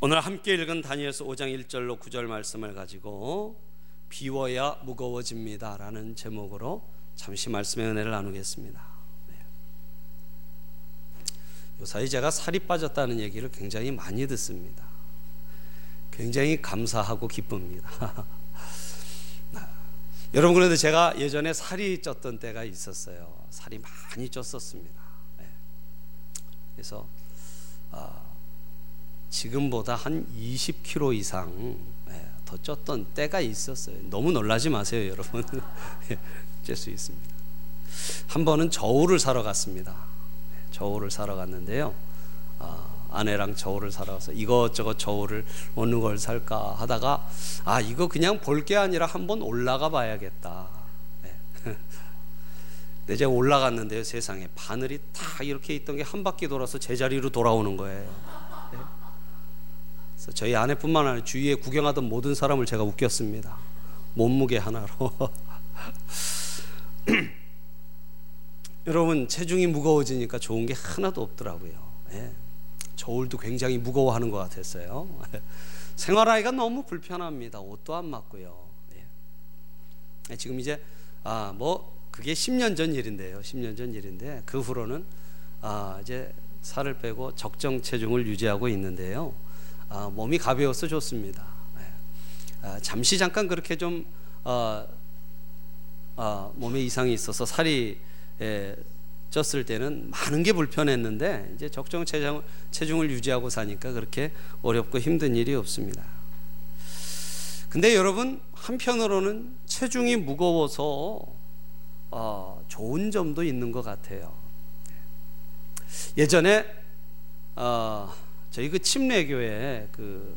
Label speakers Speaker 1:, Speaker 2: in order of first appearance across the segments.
Speaker 1: 오늘 함께 읽은 다니엘서 5장 1절로 9절 말씀을 가지고 비워야 무거워집니다라는 제목으로 잠시 말씀의 은혜를 나누겠습니다. 네. 요사이 제가 살이 빠졌다는 얘기를 굉장히 많이 듣습니다. 굉장히 감사하고 기쁩니다. 여러분 그런데 제가 예전에 살이 쪘던 때가 있었어요. 살이 많이 쪘었습니다. 네. 그래서 아, 지금보다 한 20kg 이상 네, 더 쪘던 때가 있었어요. 너무 놀라지 마세요, 여러분. 예, 찔수 있습니다. 한 번은 저울을 사러 갔습니다. 네, 저울을 사러 갔는데요. 아, 아내랑 저울을 사러 가서 이것저것 저울을 어느 걸 살까 하다가 아 이거 그냥 볼 게 아니라 한번 올라가 봐야겠다. 네. 제가 올라갔는데요 세상에 바늘이 다 이렇게 있던 게 한 바퀴 돌아서 제자리로 돌아오는 거예요. 저희 아내뿐만 아니라 주위에 구경하던 모든 사람을 제가 웃겼습니다. 몸무게 하나로. 여러분 체중이 무거워지니까 좋은 게 하나도 없더라고요. 예. 저울도 굉장히 무거워하는 것 같았어요. 생활하기가 너무 불편합니다. 옷도 안 맞고요. 예. 지금 이제 아 뭐 그게 10년 전 일인데요. 10년 전 일인데 그 후로는 아 이제 살을 빼고 적정 체중을 유지하고 있는데요. 아, 몸이 가벼워서 좋습니다. 예. 아, 잠시 잠깐 그렇게 좀 어, 어, 몸에 이상이 있어서 살이 예, 쪘을 때는 많은 게 불편했는데 이제 적정 체중, 체중을 유지하고 사니까 그렇게 어렵고 힘든 일이 없습니다. 근데 여러분 한편으로는 체중이 무거워서 어, 좋은 점도 있는 것 같아요. 예전에 어, 저희 그 침례교회 그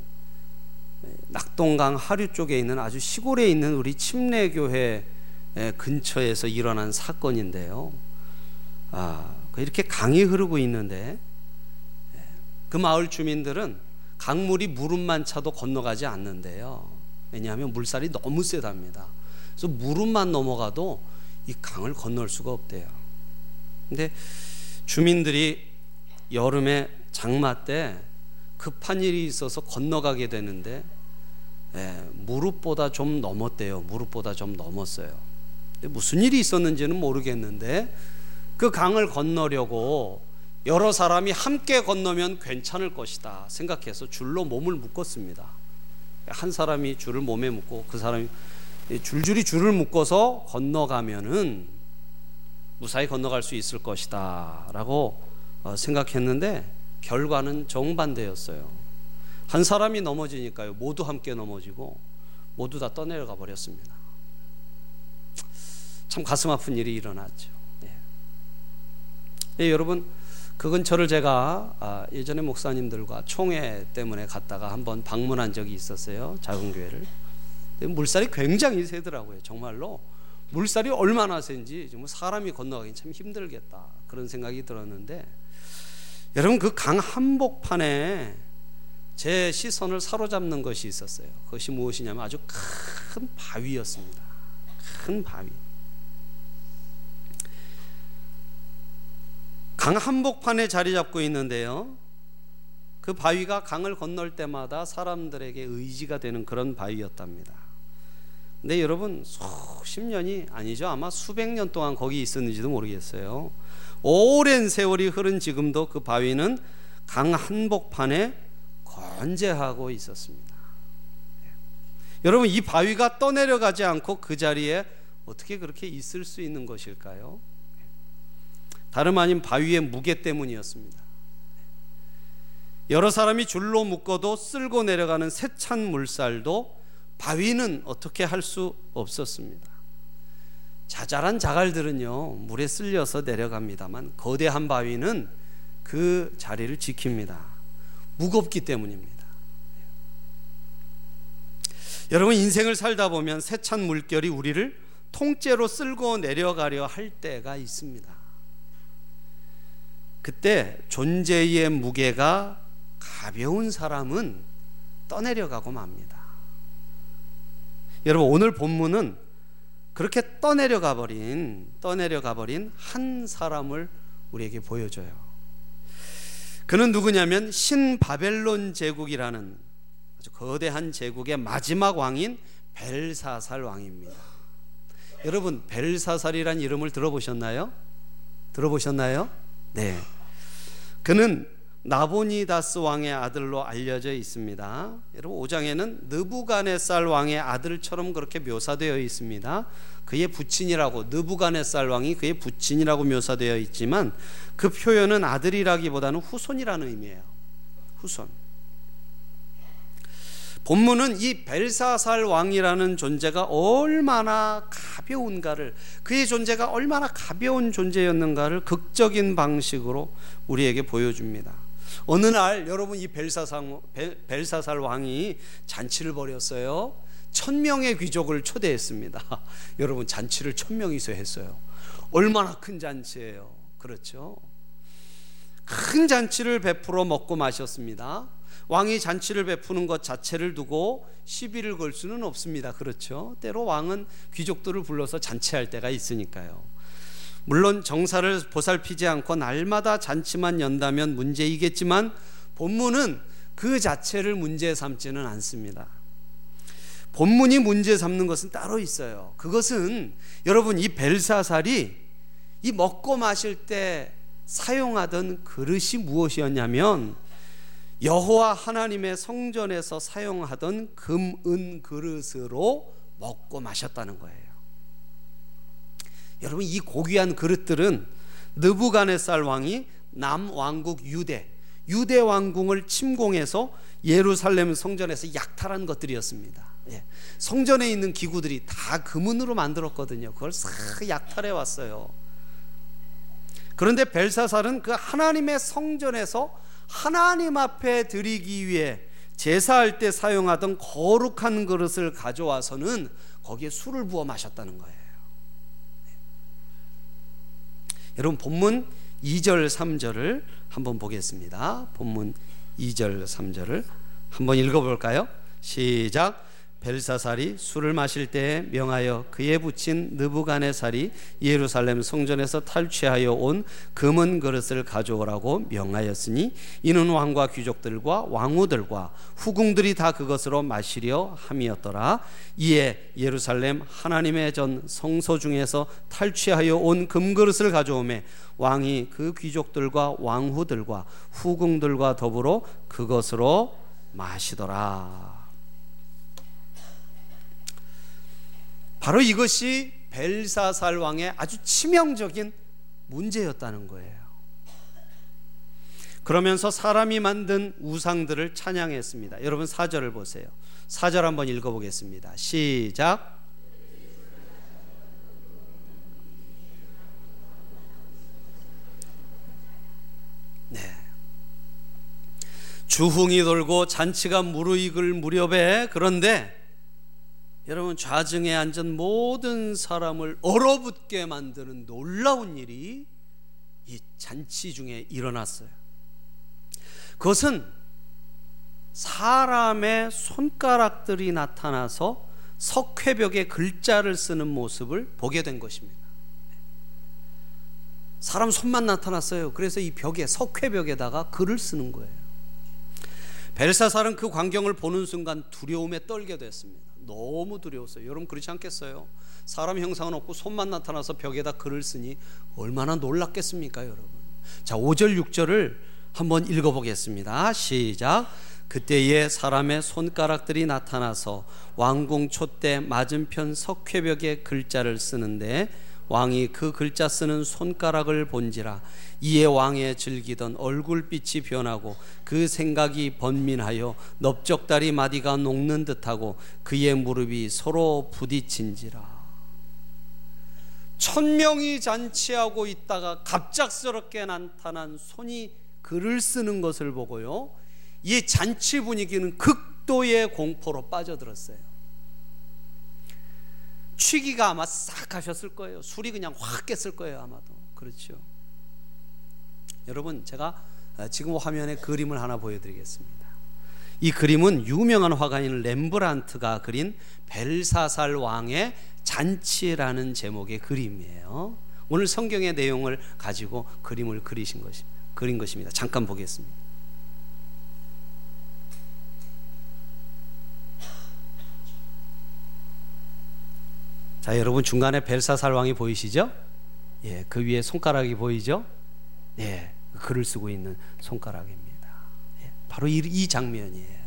Speaker 1: 낙동강 하류 쪽에 있는 아주 시골에 있는 우리 침례교회 근처에서 일어난 사건인데요. 아, 그 이렇게 강이 흐르고 있는데 그 마을 주민들은 강물이 무릎만 차도 건너가지 않는데요. 왜냐하면 물살이 너무 세답니다. 그래서 무릎만 넘어가도 이 강을 건널 수가 없대요. 근데 주민들이 여름에 장마 때 급한 일이 있어서 건너가게 되는데 예, 무릎보다 좀 넘었대요. 무릎보다 좀 넘었어요. 무슨 일이 있었는지는 모르겠는데 그 강을 건너려고 여러 사람이 함께 건너면 괜찮을 것이다 생각해서 줄로 몸을 묶었습니다. 한 사람이 줄을 몸에 묶고 그 사람이 줄줄이 줄을 묶어서 건너가면은 무사히 건너갈 수 있을 것이다 라고 어, 생각했는데 결과는 정반대였어요. 한 사람이 넘어지니까요. 모두 함께 넘어지고 모두 다 떠내려가 버렸습니다. 참 가슴 아픈 일이 일어났죠. 네. 네, 여러분 그 근처를 제가 아, 예전에 목사님들과 총회 때문에 갔다가 한번 방문한 적이 있었어요. 작은 교회를. 물살이 굉장히 세더라고요. 정말로 물살이 얼마나 센지 사람이 건너가기 참 힘들겠다 그런 생각이 들었는데 여러분 그 강 한복판에 제 시선을 사로잡는 것이 있었어요. 그것이 무엇이냐면 아주 큰 바위였습니다. 큰 바위. 강 한복판에 자리 잡고 있는데요. 그 바위가 강을 건널 때마다 사람들에게 의지가 되는 그런 바위였답니다. 근데 여러분 수십 년이 아니죠. 아마 수백 년 동안 거기 있었는지도 모르겠어요. 오랜 세월이 흐른 지금도 그 바위는 강 한복판에 건재하고 있었습니다. 네. 여러분 이 바위가 떠내려가지 않고 그 자리에 어떻게 그렇게 있을 수 있는 것일까요? 네. 다름 아닌 바위의 무게 때문이었습니다. 네. 여러 사람이 줄로 묶어도 쓸고 내려가는 세찬 물살도 바위는 어떻게 할 수 없었습니다. 자잘한 자갈들은요 물에 쓸려서 내려갑니다만 거대한 바위는 그 자리를 지킵니다. 무겁기 때문입니다. 여러분 인생을 살다 보면 세찬 물결이 우리를 통째로 쓸고 내려가려 할 때가 있습니다. 그때 존재의 무게가 가벼운 사람은 떠내려가고 맙니다. 여러분 오늘 본문은 그렇게 떠내려가 버린 떠내려가 버린 한 사람을 우리에게 보여줘요. 그는 누구냐면 신바벨론 제국이라는 아주 거대한 제국의 마지막 왕인 벨사살 왕입니다. 여러분 벨사살이란 이름을 들어보셨나요? 들어보셨나요? 네. 그는 나보니다스 왕의 아들로 알려져 있습니다. 여러분 5장에는 느부갓네살 왕의 아들처럼 그렇게 묘사되어 있습니다. 그의 부친이라고 느부갓네살 왕이 그의 부친이라고 묘사되어 있지만 그 표현은 아들이라기보다는 후손이라는 의미예요. 후손. 본문은 이 벨사살 왕이라는 존재가 얼마나 가벼운가를 그의 존재가 얼마나 가벼운 존재였는가를 극적인 방식으로 우리에게 보여줍니다. 어느 날 여러분 이 벨사살, 벨사살 왕이 잔치를 벌였어요. 천 명의 귀족을 초대했습니다. 여러분 잔치를 천 명이서 했어요. 얼마나 큰 잔치예요. 그렇죠? 큰 잔치를 베풀어 먹고 마셨습니다. 왕이 잔치를 베푸는 것 자체를 두고 시비를 걸 수는 없습니다. 그렇죠? 때로 왕은 귀족들을 불러서 잔치할 때가 있으니까요. 물론 정사를 보살피지 않고 날마다 잔치만 연다면 문제이겠지만 본문은 그 자체를 문제 삼지는 않습니다. 본문이 문제 삼는 것은 따로 있어요. 그것은 여러분 이 벨사살이 이 먹고 마실 때 사용하던 그릇이 무엇이었냐면 여호와 하나님의 성전에서 사용하던 금, 은 그릇으로 먹고 마셨다는 거예요. 여러분 이 고귀한 그릇들은 느부갓네살 왕이 남 왕국 유대 유대 왕궁을 침공해서 예루살렘 성전에서 약탈한 것들이었습니다. 예. 성전에 있는 기구들이 다 금은으로 만들었거든요. 그걸 싹 약탈해 왔어요. 그런데 벨사살은 그 하나님의 성전에서 하나님 앞에 드리기 위해 제사할 때 사용하던 거룩한 그릇을 가져와서는 거기에 술을 부어 마셨다는 거예요. 여러분 본문 2절 3절을 한번 보겠습니다. 본문 2절 3절을 한번 읽어 볼까요? 시작 벨사살이 술을 마실 때에 명하여 그의 붙인 느부갓네살이 예루살렘 성전에서 탈취하여 온 금은 그릇을 가져오라고 명하였으니 이는 왕과 귀족들과 왕후들과 후궁들이 다 그것으로 마시려 함이었더라. 이에 예루살렘 하나님의 전 성소 중에서 탈취하여 온 금그릇을 가져오매 왕이 그 귀족들과 왕후들과 후궁들과 더불어 그것으로 마시더라 바로 이것이 벨사살 왕의 아주 치명적인 문제였다는 거예요. 그러면서 사람이 만든 우상들을 찬양했습니다. 여러분 4절을 보세요. 4절 한번 읽어 보겠습니다. 시작. 네. 주흥이 돌고 잔치가 무르익을 무렵에 그런데 여러분 좌증에 앉은 모든 사람을 얼어붙게 만드는 놀라운 일이 이 잔치 중에 일어났어요. 그것은 사람의 손가락들이 나타나서 석회벽에 글자를 쓰는 모습을 보게 된 것입니다. 사람 손만 나타났어요. 그래서 이 벽에 석회벽에다가 글을 쓰는 거예요. 벨사살은 그 광경을 보는 순간 두려움에 떨게 됐습니다. 너무 두려웠어요. 여러분 그렇지 않겠어요? 사람 형상은 없고 손만 나타나서 벽에다 글을 쓰니 얼마나 놀랐겠습니까, 여러분? 자, 5절 6절을 한번 읽어 보겠습니다. 시작. 그때에 사람의 손가락들이 나타나서 왕궁 촛대 맞은편 석회벽에 글자를 쓰는데 왕이 그 글자 쓰는 손가락을 본지라 이에 왕의 즐기던 얼굴빛이 변하고 그 생각이 번민하여 넓적다리 마디가 녹는 듯하고 그의 무릎이 서로 부딪힌지라. 천명이 잔치하고 있다가 갑작스럽게 나타난 손이 글을 쓰는 것을 보고요. 이 잔치 분위기는 극도의 공포로 빠져들었어요 취기가 아마 싹 가셨을 거예요. 술이 그냥 확 깼을 거예요, 아마도. 그렇죠. 여러분, 제가 아, 지금 화면에 그림을 하나 보여드리겠습니다. 이 그림은 유명한 화가인 렘브란트가 그린 벨사살 왕의 잔치라는 제목의 그림이에요. 오늘 성경의 내용을 가지고 그림을 그리신 것입니다. 그린 것입니다. 잠깐 보겠습니다. 자, 여러분 중간에 벨사살 왕이 보이시죠? 예, 그 위에 손가락이 보이죠? 예, 글을 쓰고 있는 손가락입니다. 예, 바로 이, 이, 장면이에요.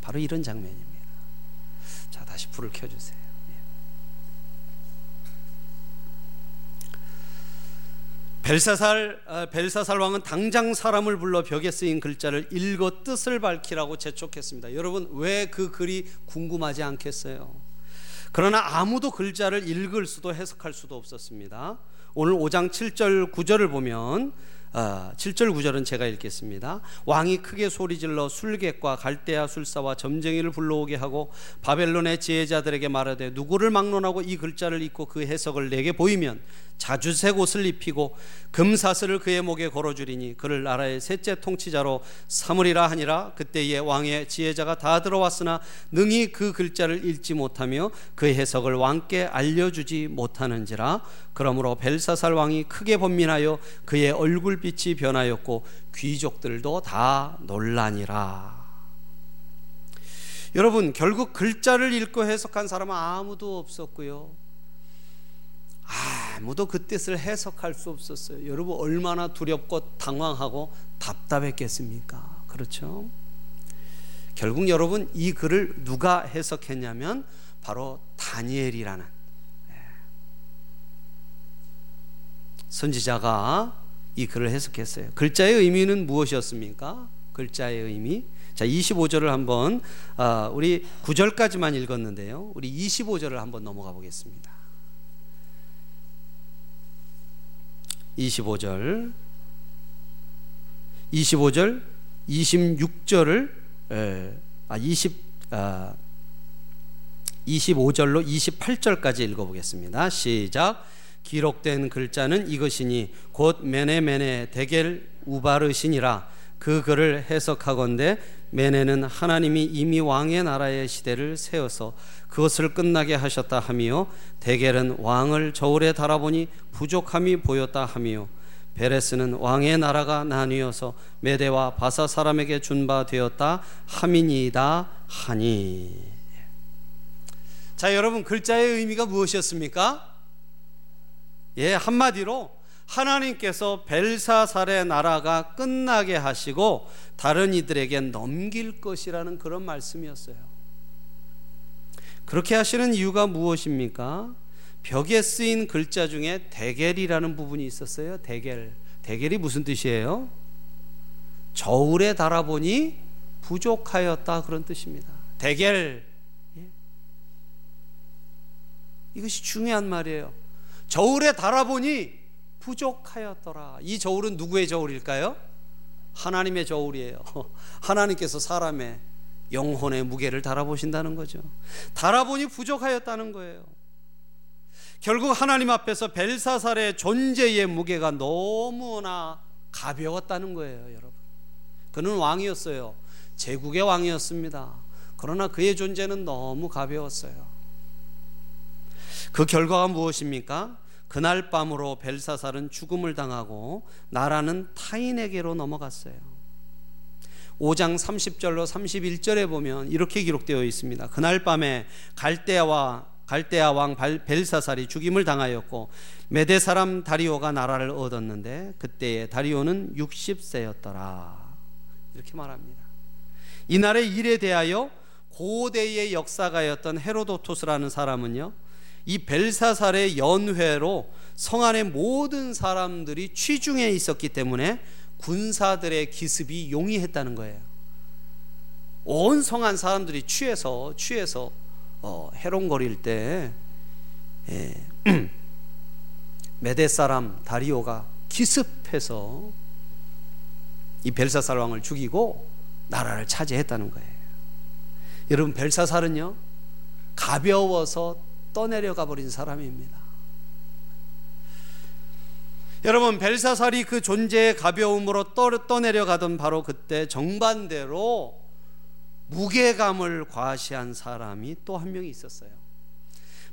Speaker 1: 바로 이런 장면입니다. 자, 다시 불을 켜주세요. 예. 벨사살 아, 벨사살 왕은 당장 사람을 불러 벽에 쓰인 글자를 읽어 뜻을 밝히라고 재촉했습니다. 여러분 왜 그 글이 궁금하지 않겠어요? 그러나 아무도 글자를 읽을 수도 해석할 수도 없었습니다. 오늘 5장 7절 9절을 보면 어, 7절 9절은 제가 읽겠습니다. 왕이 크게 소리질러 술객과 갈대아 술사와 점쟁이를 불러오게 하고 바벨론의 지혜자들에게 말하되 누구를 막론하고 이 글자를 읽고 그 해석을 내게 보이면 자주색 옷을 입히고 금사슬을 그의 목에 걸어주리니 그를 나라의 셋째 통치자로 삼으리라 하니라. 그때에 왕의 지혜자가 다 들어왔으나 능히 그 글자를 읽지 못하며 그 해석을 왕께 알려주지 못하는지라. 그러므로 벨사살 왕이 크게 번민하여 그의 얼굴빛이 변하였고 귀족들도 다 논란이라. 여러분 결국 글자를 읽고 해석한 사람은 아무도 없었고요 아무도 그 뜻을 해석할 수 없었어요. 여러분 얼마나 두렵고 당황하고 답답했겠습니까? 그렇죠? 결국 여러분 이 글을 누가 해석했냐면 바로 다니엘이라는 예. 선지자가 이 글을 해석했어요. 글자의 의미는 무엇이었습니까? 글자의 의미. 자, 25절을 한번 아, 우리 9절까지만 읽었는데요. 우리 25절을 한번 넘어가 보겠습니다. 25절 25절 26절을 에, 아 20, 아, 25절로 28절까지 읽어보겠습니다. 시작. 기록된 글자는 이것이니 곧 메네메네 데겔 우바르시니라 그 글을 해석하건대 메네는 하나님이 이미 왕의 나라의 시대를 세워서 그것을 끝나게 하셨다 하며 데겔은 왕을 저울에 달아보니 부족함이 보였다 하며 베레스는 왕의 나라가 나뉘어서 메대와 바사 사람에게 준 바 되었다 함이니이다 하니 자 여러분 글자의 의미가 무엇이었습니까? 예 한마디로 하나님께서 벨사살의 나라가 끝나게 하시고 다른 이들에게 넘길 것이라는 그런 말씀이었어요. 그렇게 하시는 이유가 무엇입니까? 벽에 쓰인 글자 중에 대겔이라는 부분이 있었어요. 대겔. 대겔이 무슨 뜻이에요? 저울에 달아보니 부족하였다 그런 뜻입니다. 대겔. 예. 이것이 중요한 말이에요. 저울에 달아보니 부족하였더라. 이 저울은 누구의 저울일까요? 하나님의 저울이에요. 하나님께서 사람의 영혼의 무게를 달아보신다는 거죠. 달아보니 부족하였다는 거예요. 결국 하나님 앞에서 벨사살의 존재의 무게가 너무나 가벼웠다는 거예요, 여러분. 그는 왕이었어요. 제국의 왕이었습니다. 그러나 그의 존재는 너무 가벼웠어요. 그 결과가 무엇입니까? 그날 밤으로 벨사살은 죽음을 당하고 나라는 타인에게로 넘어갔어요. 5장 30절로 31절에 보면 이렇게 기록되어 있습니다. 그날 밤에 갈대아와 갈대아 왕 벨사살이 죽임을 당하였고 메대 사람 다리오가 나라를 얻었는데 그때에 다리오는 60세였더라. 이렇게 말합니다. 이날의 일에 대하여 고대의 역사가였던 헤로도토스라는 사람은요. 이 벨사살의 연회로 성 안의 모든 사람들이 취중해 있었기 때문에 군사들의 기습이 용이했다는 거예요. 온 성안 사람들이 취해서 취해서 어, 해롱거릴 때 예, 메데 사람 다리오가 기습해서 이 벨사살 왕을 죽이고 나라를 차지했다는 거예요. 여러분 벨사살은요 가벼워서 떠내려가 버린 사람입니다. 여러분 벨사살이 그 존재의 가벼움으로 떠내려가던 바로 그때 정반대로 무게감을 과시한 사람이 또 한 명이 있었어요.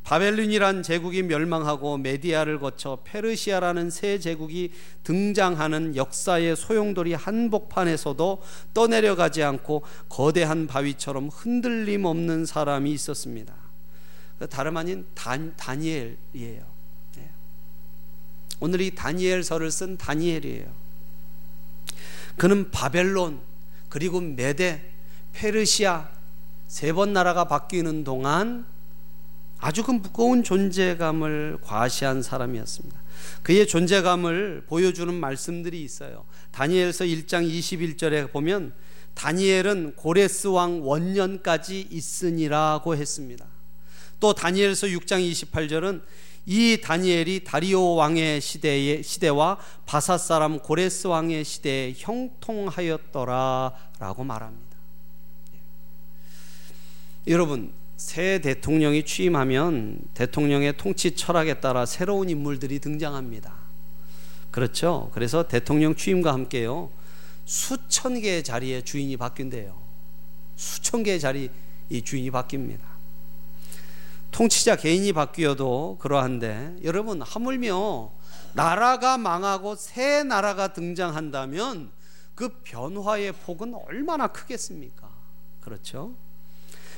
Speaker 1: 바벨론이란 제국이 멸망하고 메디아를 거쳐 페르시아라는 새 제국이 등장하는 역사의 소용돌이 한복판에서도 떠내려가지 않고 거대한 바위처럼 흔들림 없는 사람이 있었습니다. 그 다름 아닌 단, 다니엘이에요. 네. 오늘 이 다니엘서를 쓴 다니엘이에요. 그는 바벨론 그리고 메데 페르시아 세 번 나라가 바뀌는 동안 아주 그 무거운 존재감을 과시한 사람이었습니다. 그의 존재감을 보여주는 말씀들이 있어요. 다니엘서 1장 21절에 보면 다니엘은 고레스 왕 원년까지 있으니라고 했습니다. 또 다니엘서 6장 28절은 이 다니엘이 다리오 왕의 시대의 시대와 바사 사람 고레스 왕의 시대에 형통하였더라라고 말합니다. 예. 여러분 새 대통령이 취임하면 대통령의 통치 철학에 따라 새로운 인물들이 등장합니다. 그렇죠. 그래서 대통령 취임과 함께요 수천 개의 자리의 주인이 바뀐대요. 수천 개의 자리 이 주인이 바뀝니다. 통치자 개인이 바뀌어도 그러한데 여러분 하물며 나라가 망하고 새 나라가 등장한다면 그 변화의 폭은 얼마나 크겠습니까? 그렇죠?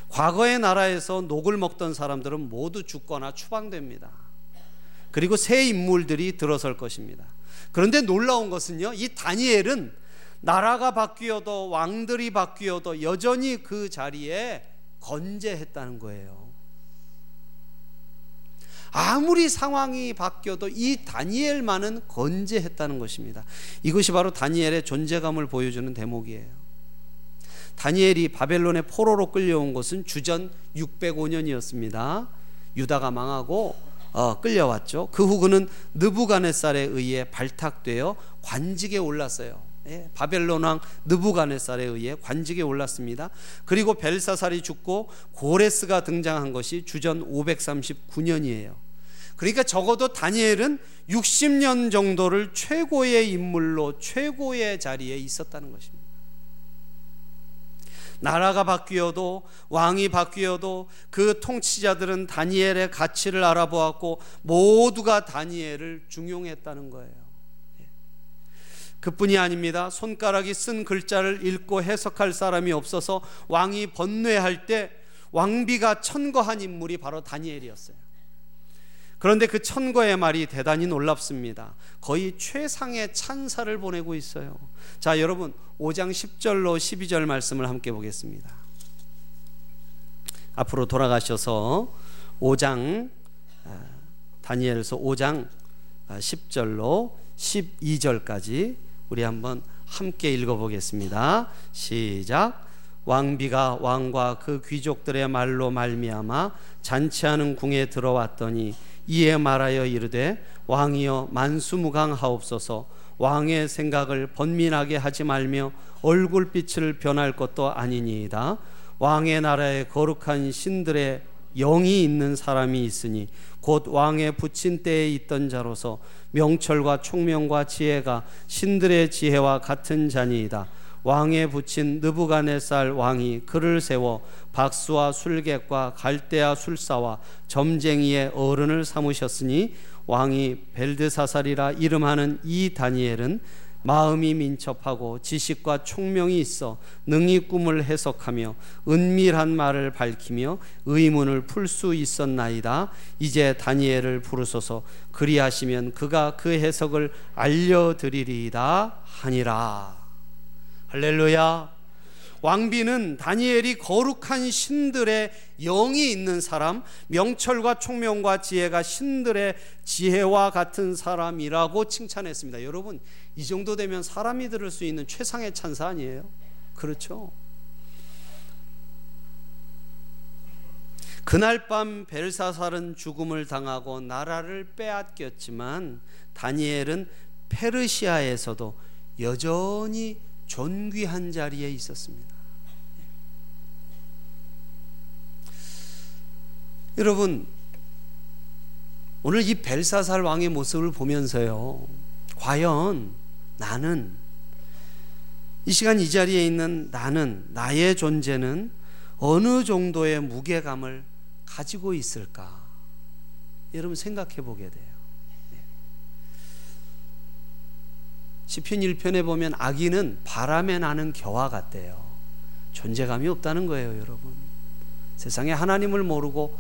Speaker 1: 과거의 나라에서 녹을 먹던 사람들은 모두 죽거나 추방됩니다. 그리고 새 인물들이 들어설 것입니다. 그런데 놀라운 것은요, 이 다니엘은 나라가 바뀌어도 왕들이 바뀌어도 여전히 그 자리에 건재했다는 거예요. 아무리 상황이 바뀌어도 이 다니엘만은 건재했다는 것입니다. 이것이 바로 다니엘의 존재감을 보여주는 대목이에요. 다니엘이 바벨론의 포로로 끌려온 것은 주전 605년이었습니다. 유다가 망하고 어, 끌려왔죠. 그 후 그는 느부갓네살에 의해 발탁되어 관직에 올랐어요. 예, 바벨론 왕 느부갓네살에 의해 관직에 올랐습니다. 그리고 벨사살이 죽고 고레스가 등장한 것이 주전 539년이에요. 그러니까 적어도 다니엘은 60년 정도를 최고의 인물로 최고의 자리에 있었다는 것입니다. 나라가 바뀌어도 왕이 바뀌어도 그 통치자들은 다니엘의 가치를 알아보았고 모두가 다니엘을 중용했다는 거예요. 그뿐이 아닙니다. 손가락이 쓴 글자를 읽고 해석할 사람이 없어서 왕이 번뇌할 때 왕비가 천거한 인물이 바로 다니엘이었어요. 그런데 그 천거의 말이 대단히 놀랍습니다. 거의 최상의 찬사를 보내고 있어요. 자, 여러분 5장 10절로 12절 말씀을 함께 보겠습니다. 앞으로 돌아가셔서 5장 아, 다니엘서 5장 10절로 아, 12절까지 우리 한번 함께 읽어보겠습니다. 시작. 왕비가 왕과 그 귀족들의 말로 말미암아 잔치하는 궁에 들어왔더니 이에 말하여 이르되 왕이여 만수무강하옵소서 왕의 생각을 번민하게 하지 말며 얼굴빛을 변할 것도 아니니이다 왕의 나라에 거룩한 신들의 영이 있는 사람이 있으니 곧 왕의 붙인 때에 있던 자로서 명철과 총명과 지혜가 신들의 지혜와 같은 자니이다. 왕에 붙인 느부갓네살 왕이 그를 세워 박수와 술객과 갈대아 술사와 점쟁이의 어른을 삼으셨으니 왕이 벨드사살이라 이름하는 이 다니엘은 마음이 민첩하고 지식과 총명이 있어 능히 꿈을 해석하며 은밀한 말을 밝히며 의문을 풀 수 있었나이다. 이제 다니엘을 부르소서 그리하시면 그가 그 해석을 알려드리리이다 하니라. 할렐루야. 왕비는 다니엘이 거룩한 신들의 영이 있는 사람, 명철과 총명과 지혜가 신들의 지혜와 같은 사람이라고 칭찬했습니다. 여러분, 이 정도 되면 사람이 들을 수 있는 최상의 찬사 아니에요? 그렇죠? 그날 밤 벨사살은 죽음을 당하고 나라를 빼앗겼지만 다니엘은 페르시아에서도 여전히 존귀한 자리에 있었습니다. 여러분, 오늘 이 벨사살 왕의 모습을 보면서요, 과연 나는 이 시간 이 자리에 있는 나는 나의 존재는 어느 정도의 무게감을 가지고 있을까? 여러분 생각해 보게 돼요. 네. 시편 1편에 보면 아기는 바람에 나는 겨와 같대요. 존재감이 없다는 거예요, 여러분. 세상에 하나님을 모르고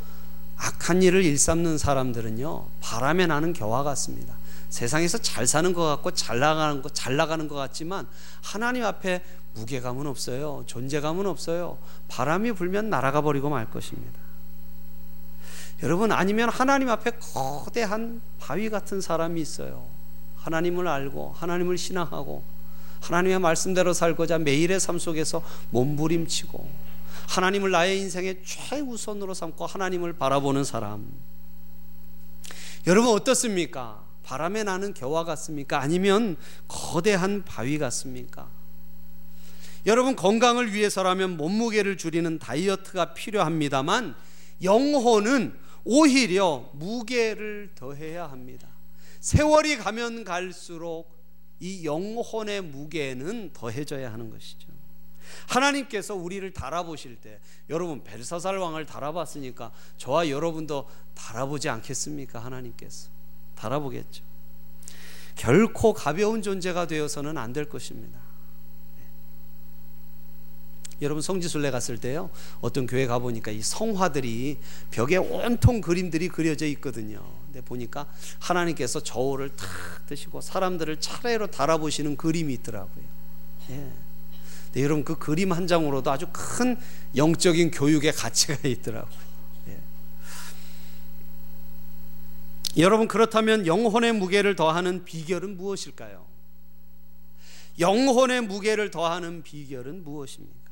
Speaker 1: 악한 일을 일삼는 사람들은요, 바람에 나는 겨와 같습니다. 세상에서 잘 사는 것 같고 잘 나가는 것, 잘 나가는 것 같지만 하나님 앞에 무게감은 없어요. 존재감은 없어요. 바람이 불면 날아가 버리고 말 것입니다. 여러분 아니면 하나님 앞에 거대한 바위 같은 사람이 있어요. 하나님을 알고 하나님을 신앙하고 하나님의 말씀대로 살고자 매일의 삶 속에서 몸부림치고 하나님을 나의 인생의 최우선으로 삼고 하나님을 바라보는 사람. 여러분 어떻습니까? 바람에 나는 겨와 같습니까? 아니면 거대한 바위 같습니까? 여러분 건강을 위해서라면 몸무게를 줄이는 다이어트가 필요합니다만 영혼은 오히려 무게를 더해야 합니다. 세월이 가면 갈수록 이 영혼의 무게는 더해져야 하는 것이죠. 하나님께서 우리를 달아보실 때 여러분 벨사살 왕을 달아봤으니까 저와 여러분도 달아보지 않겠습니까? 하나님께서 달아보겠죠. 결코 가벼운 존재가 되어서는 안 될 것입니다. 여러분 성지순례 갔을 때요 어떤 교회 가 보니까 이 성화들이 벽에 온통 그림들이 그려져 있거든요. 근데 보니까 하나님께서 저울을 탁 드시고 사람들을 차례로 달아보시는 그림이 있더라고요. 예. 근데 여러분 그 그림 한 장으로도 아주 큰 영적인 교육의 가치가 있더라고요. 예. 여러분 그렇다면 영혼의 무게를 더하는 비결은 무엇일까요? 영혼의 무게를 더하는 비결은 무엇입니까?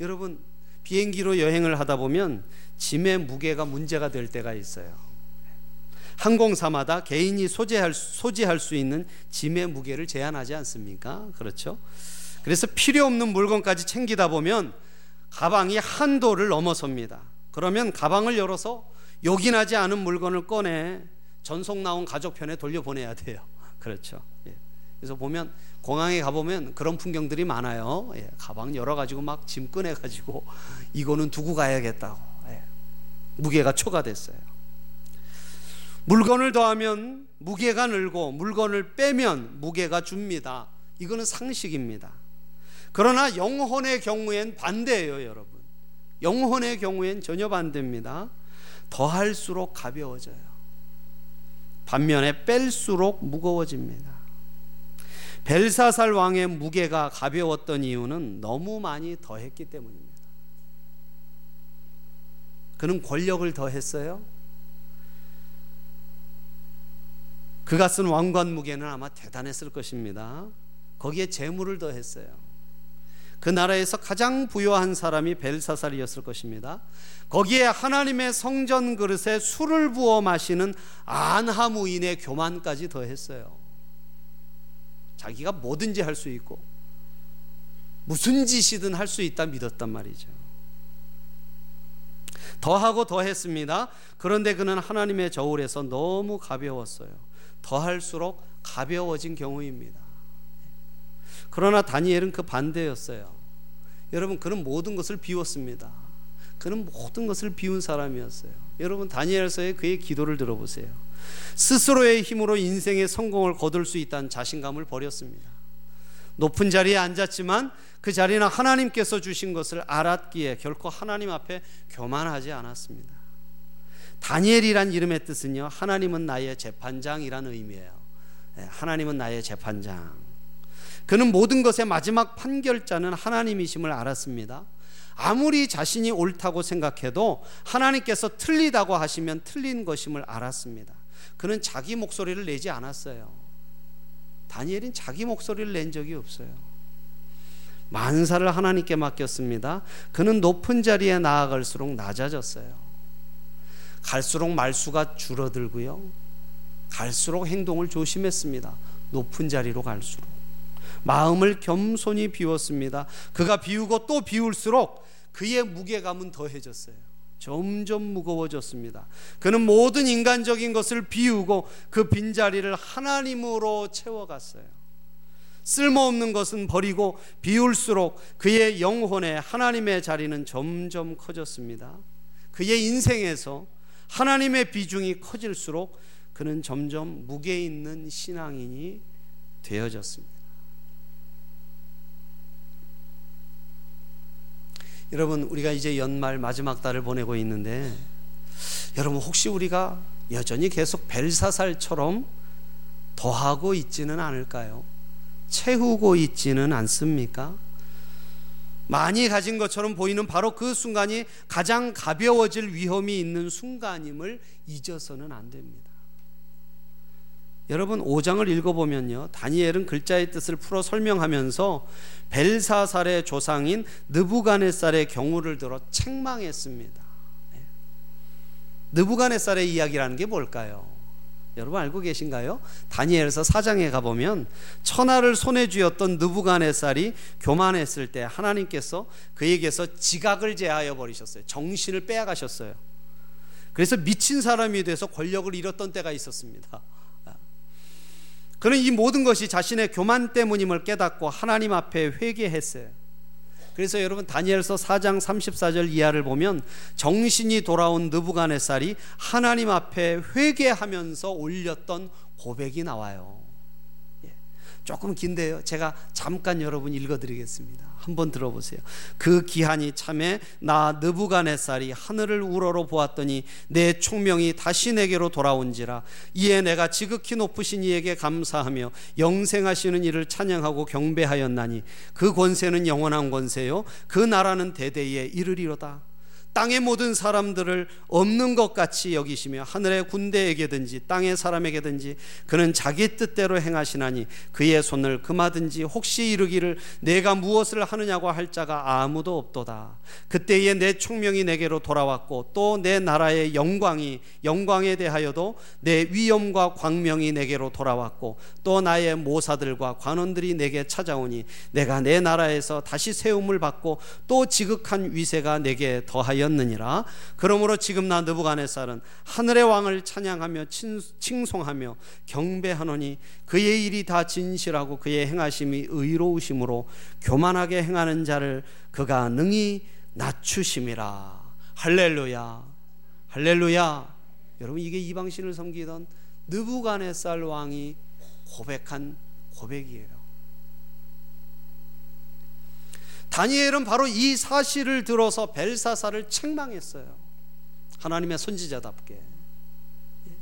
Speaker 1: 여러분 비행기로 여행을 하다 보면 짐의 무게가 문제가 될 때가 있어요. 항공사마다 개인이 소지할, 소지할 수 있는 짐의 무게를 제한하지 않습니까? 그렇죠? 그래서 필요 없는 물건까지 챙기다 보면 가방이 한도를 넘어섭니다. 그러면 가방을 열어서 요긴하지 않은 물건을 꺼내 전속 나온 가족편에 돌려보내야 돼요. 그렇죠. 예. 그래서 보면 공항에 가보면 그런 풍경들이 많아요. 예, 가방 열어가지고 막 짐 꺼내가지고 이거는 두고 가야겠다고. 예, 무게가 초과됐어요. 물건을 더하면 무게가 늘고 물건을 빼면 무게가 줍니다. 이거는 상식입니다. 그러나 영혼의 경우엔 반대예요, 여러분. 영혼의 경우엔 전혀 반대입니다. 더할수록 가벼워져요. 반면에 뺄수록 무거워집니다. 벨사살 왕의 무게가 가벼웠던 이유는 너무 많이 더했기 때문입니다. 그는 권력을 더했어요. 그가 쓴 왕관 무게는 아마 대단했을 것입니다. 거기에 재물을 더했어요. 그 나라에서 가장 부유한 사람이 벨사살이었을 것입니다. 거기에 하나님의 성전 그릇에 술을 부어 마시는 안하무인의 교만까지 더했어요. 자기가 뭐든지 할 수 있고 무슨 짓이든 할 수 있다 믿었단 말이죠. 더하고 더했습니다. 그런데 그는 하나님의 저울에서 너무 가벼웠어요. 더할수록 가벼워진 경우입니다. 그러나 다니엘은 그 반대였어요. 여러분 그는 모든 것을 비웠습니다. 그는 모든 것을 비운 사람이었어요. 여러분 다니엘서의 그의 기도를 들어보세요. 스스로의 힘으로 인생의 성공을 거둘 수 있다는 자신감을 버렸습니다. 높은 자리에 앉았지만 그 자리는 하나님께서 주신 것을 알았기에 결코 하나님 앞에 교만하지 않았습니다. 다니엘이란 이름의 뜻은요, 하나님은 나의 재판장이라는 의미예요. 예, 하나님은 나의 재판장. 그는 모든 것의 마지막 판결자는 하나님이심을 알았습니다. 아무리 자신이 옳다고 생각해도 하나님께서 틀리다고 하시면 틀린 것임을 알았습니다. 그는 자기 목소리를 내지 않았어요. 다니엘은 자기 목소리를 낸 적이 없어요. 만사를 하나님께 맡겼습니다. 그는 높은 자리에 나아갈수록 낮아졌어요. 갈수록 말수가 줄어들고요. 갈수록 행동을 조심했습니다. 높은 자리로 갈수록. 마음을 겸손히 비웠습니다. 그가 비우고 또 비울수록 그의 무게감은 더해졌어요. 점점 무거워졌습니다. 그는 모든 인간적인 것을 비우고 그 빈자리를 하나님으로 채워갔어요. 쓸모없는 것은 버리고 비울수록 그의 영혼에 하나님의 자리는 점점 커졌습니다. 그의 인생에서 하나님의 비중이 커질수록 그는 점점 무게 있는 신앙인이 되어졌습니다. 여러분, 우리가 이제 연말 마지막 달을 보내고 있는데, 여러분, 혹시 우리가 여전히 계속 벨사살처럼 더하고 있지는 않을까요? 채우고 있지는 않습니까? 많이 가진 것처럼 보이는 바로 그 순간이 가장 가벼워질 위험이 있는 순간임을 잊어서는 안 됩니다. 여러분 5장을 읽어보면요. 다니엘은 글자의 뜻을 풀어 설명하면서 벨사살의 조상인 느부갓네살의 경우를 들어 책망했습니다. 네. 느부갓네살의 이야기라는 게 뭘까요? 여러분 알고 계신가요? 다니엘서 4장에 가보면 천하를 손에 쥐었던 느부갓네살이 교만했을 때 하나님께서 그에게서 지각을 제하여 버리셨어요. 정신을 빼앗가셨어요. 그래서 미친 사람이 돼서 권력을 잃었던 때가 있었습니다. 그는 이 모든 것이 자신의 교만 때문임을 깨닫고 하나님 앞에 회개했어요. 그래서 여러분 다니엘서 4장 34절 이하를 보면 정신이 돌아온 느부갓네살이 하나님 앞에 회개하면서 올렸던 고백이 나와요. 예. 조금 긴데요. 제가 잠깐 여러분 읽어드리겠습니다. 한번 들어보세요. 그 기한이 참에 나 느부갓네살이 하늘을 우러러 보았더니 내 총명이 다시 내게로 돌아온지라 이에 내가 지극히 높으신 이에게 감사하며 영생하시는 이를 찬양하고 경배하였나니 그 권세는 영원한 권세요 그 나라는 대대에 이르리로다. 땅의 모든 사람들을 없는 것 같이 여기시며 하늘의 군대에게든지 땅의 사람에게든지 그는 자기 뜻대로 행하시나니 그의 손을 금하든지 혹시 이르기를 내가 무엇을 하느냐고 할 자가 아무도 없도다. 그때에 내 총명이 내게로 돌아왔고 또 내 나라의 영광이 영광에 대하여도 내 위엄과 광명이 내게로 돌아왔고 또 나의 모사들과 관원들이 내게 찾아오니 내가 내 나라에서 다시 세움을 받고 또 지극한 위세가 내게 더하여 되었느니라. 그러므로 지금 나 느부갓네살은 하늘의 왕을 찬양하며 칭송하며 경배하노니 그의 일이 다 진실하고 그의 행하심이 의로우심으로 교만하게 행하는 자를 그가 능히 낮추심이라. 할렐루야. 할렐루야. 여러분 이게 이방신을 섬기던 느부갓네살 왕이 고백한 고백이에요. 다니엘은 바로 이 사실을 들어서 벨사사를 책망했어요. 하나님의 선지자답게. 예.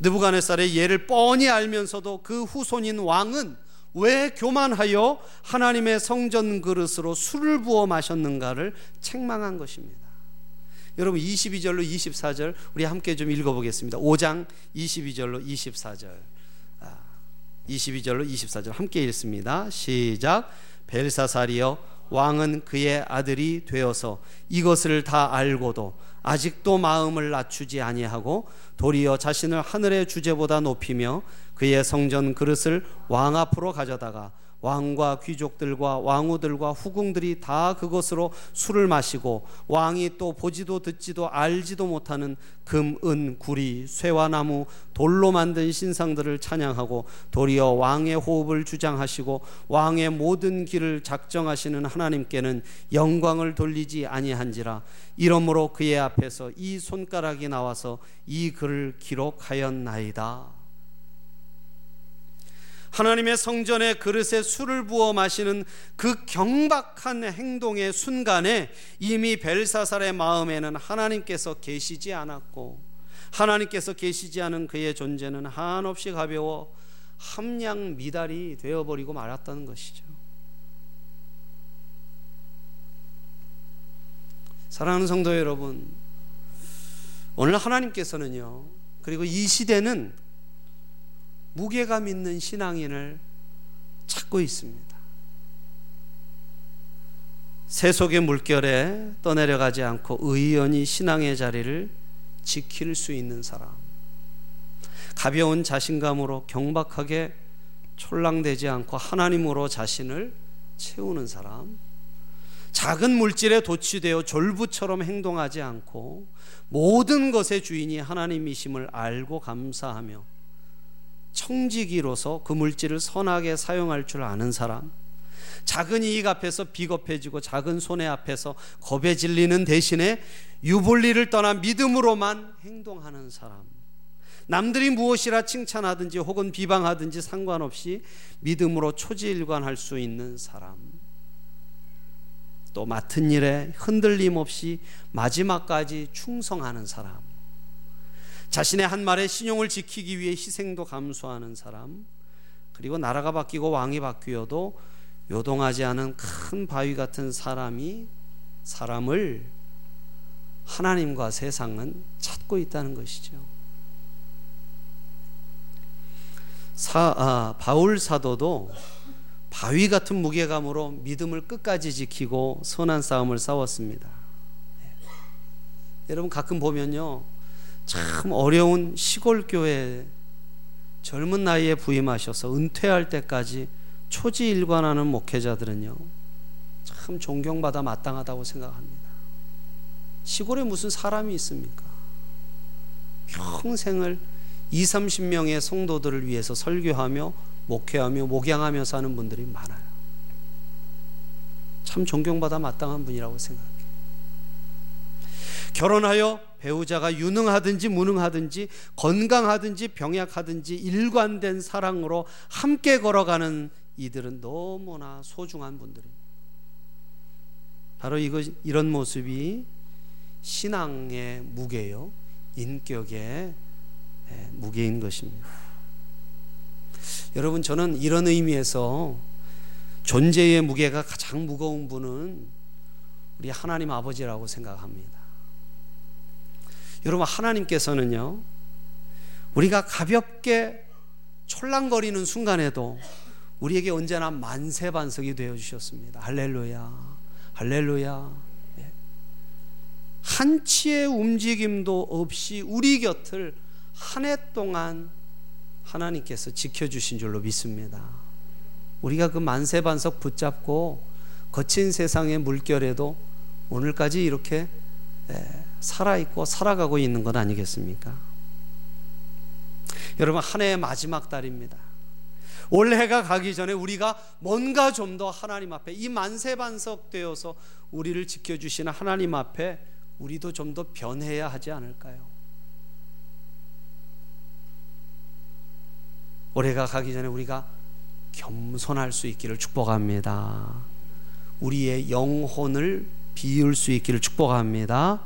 Speaker 1: 느부갓네살의 예를 뻔히 알면서도 그 후손인 왕은 왜 교만하여 하나님의 성전 그릇으로 술을 부어 마셨는가를 책망한 것입니다. 여러분 22절로 24절 우리 함께 좀 읽어보겠습니다. 5장 22절로 24절. 22절로 24절 함께 읽습니다. 시작. 벨사살이여 왕은 그의 아들이 되어서 이것을 다 알고도 아직도 마음을 낮추지 아니하고 도리어 자신을 하늘의 주제보다 높이며 그의 성전 그릇을 왕 앞으로 가져다가 왕과 귀족들과 왕후들과 후궁들이 다 그것으로 술을 마시고 왕이 또 보지도 듣지도 알지도 못하는 금, 은, 구리, 쇠와 나무, 돌로 만든 신상들을 찬양하고 도리어 왕의 호흡을 주장하시고 왕의 모든 길을 작정하시는 하나님께는 영광을 돌리지 아니한지라 이러므로 그의 앞에서 이 손가락이 나와서 이 글을 기록하였나이다. 하나님의 성전에 그릇에 술을 부어 마시는 그 경박한 행동의 순간에 이미 벨사살의 마음에는 하나님께서 계시지 않았고 하나님께서 계시지 않은 그의 존재는 한없이 가벼워 함량 미달이 되어버리고 말았다는 것이죠. 사랑하는 성도 여러분, 오늘 하나님께서는요, 그리고 이 시대는 무게감 있는 신앙인을 찾고 있습니다. 세속의 물결에 떠내려가지 않고 의연히 신앙의 자리를 지킬 수 있는 사람. 가벼운 자신감으로 경박하게 촐랑대지 않고 하나님으로 자신을 채우는 사람. 작은 물질에 도취되어 졸부처럼 행동하지 않고 모든 것의 주인이 하나님이심을 알고 감사하며 청지기로서 그 물질을 선하게 사용할 줄 아는 사람, 작은 이익 앞에서 비겁해지고 작은 손해 앞에서 겁에 질리는 대신에 유볼리를 떠나 믿음으로만 행동하는 사람. 남들이 무엇이라 칭찬하든지 혹은 비방하든지 상관없이 믿음으로 초지일관할 수 있는 사람. 또 맡은 일에 흔들림 없이 마지막까지 충성하는 사람. 자신의 한 말에 신용을 지키기 위해 희생도 감수하는 사람. 그리고 나라가 바뀌고 왕이 바뀌어도 요동하지 않은 큰 바위 같은 사람이 사람을 하나님과 세상은 찾고 있다는 것이죠. 사, 아, 바울 사도도 바위 같은 무게감으로 믿음을 끝까지 지키고 선한 싸움을 싸웠습니다. 네. 여러분 가끔 보면요. 참 어려운 시골 교회 젊은 나이에 부임하셔서 은퇴할 때까지 초지일관하는 목회자들은요. 참 존경받아 마땅하다고 생각합니다. 시골에 무슨 사람이 있습니까? 평생을 2, 30명의 성도들을 위해서 설교하며 목회하며 목양하며 사는 분들이 많아요. 참 존경받아 마땅한 분이라고 생각해요. 결혼하여 배우자가 유능하든지 무능하든지 건강하든지 병약하든지 일관된 사랑으로 함께 걸어가는 이들은 너무나 소중한 분들입니다. 바로 이거 이런 모습이 신앙의 무게요, 인격의 무게인 것입니다. 여러분 저는 이런 의미에서 존재의 무게가 가장 무거운 분은 우리 하나님 아버지라고 생각합니다. 여러분 하나님께서는요 우리가 가볍게 촐랑거리는 순간에도 우리에게 언제나 만세 반석이 되어 주셨습니다. 할렐루야, 할렐루야. 네. 한치의 움직임도 없이 우리 곁을 한 해 동안 하나님께서 지켜주신 줄로 믿습니다. 우리가 그 만세 반석 붙잡고 거친 세상의 물결에도 오늘까지 이렇게 살아있고 살아가고 있는 것 아니겠습니까? 여러분, 한 해의 마지막 달입니다. 올해가 가기 전에 우리가 뭔가 좀 더 하나님 앞에 이 만세반석 되어서 우리를 지켜주시는 하나님 앞에 우리도 좀 더 변해야 하지 않을까요? 올해가 가기 전에 우리가 겸손할 수 있기를 축복합니다. 우리의 영혼을 비울 수 있기를 축복합니다.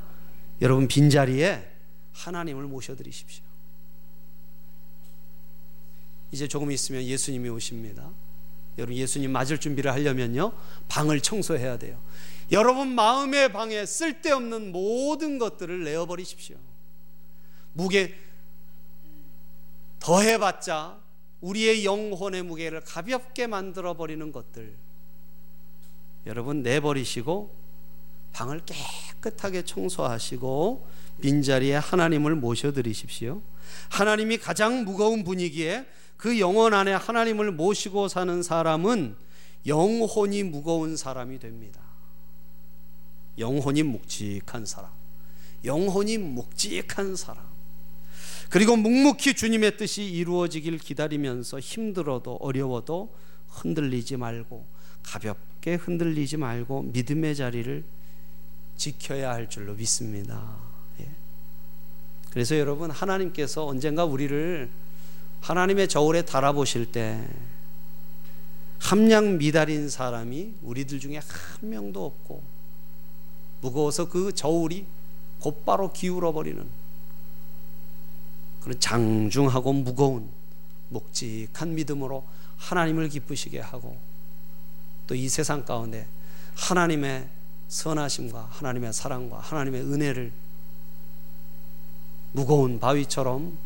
Speaker 1: 여러분 빈자리에 하나님을 모셔드리십시오. 이제 조금 있으면 예수님이 오십니다. 여러분 예수님 맞을 준비를 하려면요 방을 청소해야 돼요. 여러분 마음의 방에 쓸데없는 모든 것들을 내어 버리십시오. 무게 더해 봤자 우리의 영혼의 무게를 가볍게 만들어 버리는 것들 여러분 내버리시고 방을 깨끗하게 청소하시고 빈자리에 하나님을 모셔드리십시오. 하나님이 가장 무거운 분위기에 그 영혼 안에 하나님을 모시고 사는 사람은 영혼이 무거운 사람이 됩니다. 영혼이 묵직한 사람. 영혼이 묵직한 사람. 그리고 묵묵히 주님의 뜻이 이루어지길 기다리면서 힘들어도 어려워도 흔들리지 말고 가볍게 흔들리지 말고 믿음의 자리를 지켜야 할 줄로 믿습니다. 예. 그래서 여러분 하나님께서 언젠가 우리를 하나님의 저울에 달아보실 때 함량 미달인 사람이 우리들 중에 한 명도 없고 무거워서 그 저울이 곧바로 기울어 버리는 그런 장중하고 무거운 묵직한 믿음으로 하나님을 기쁘시게 하고 또 이 세상 가운데 하나님의 선하심과 하나님의 사랑과 하나님의 은혜를 무거운 바위처럼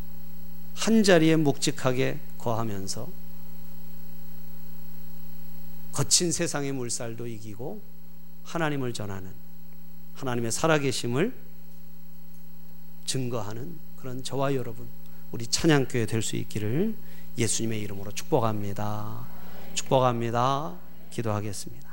Speaker 1: 한 자리에 묵직하게 거하면서 거친 세상의 물살도 이기고 하나님을 전하는 하나님의 살아계심을 증거하는 그런 저와 여러분 우리 찬양교회 될 수 있기를 예수님의 이름으로 축복합니다. 축복합니다. 기도하겠습니다.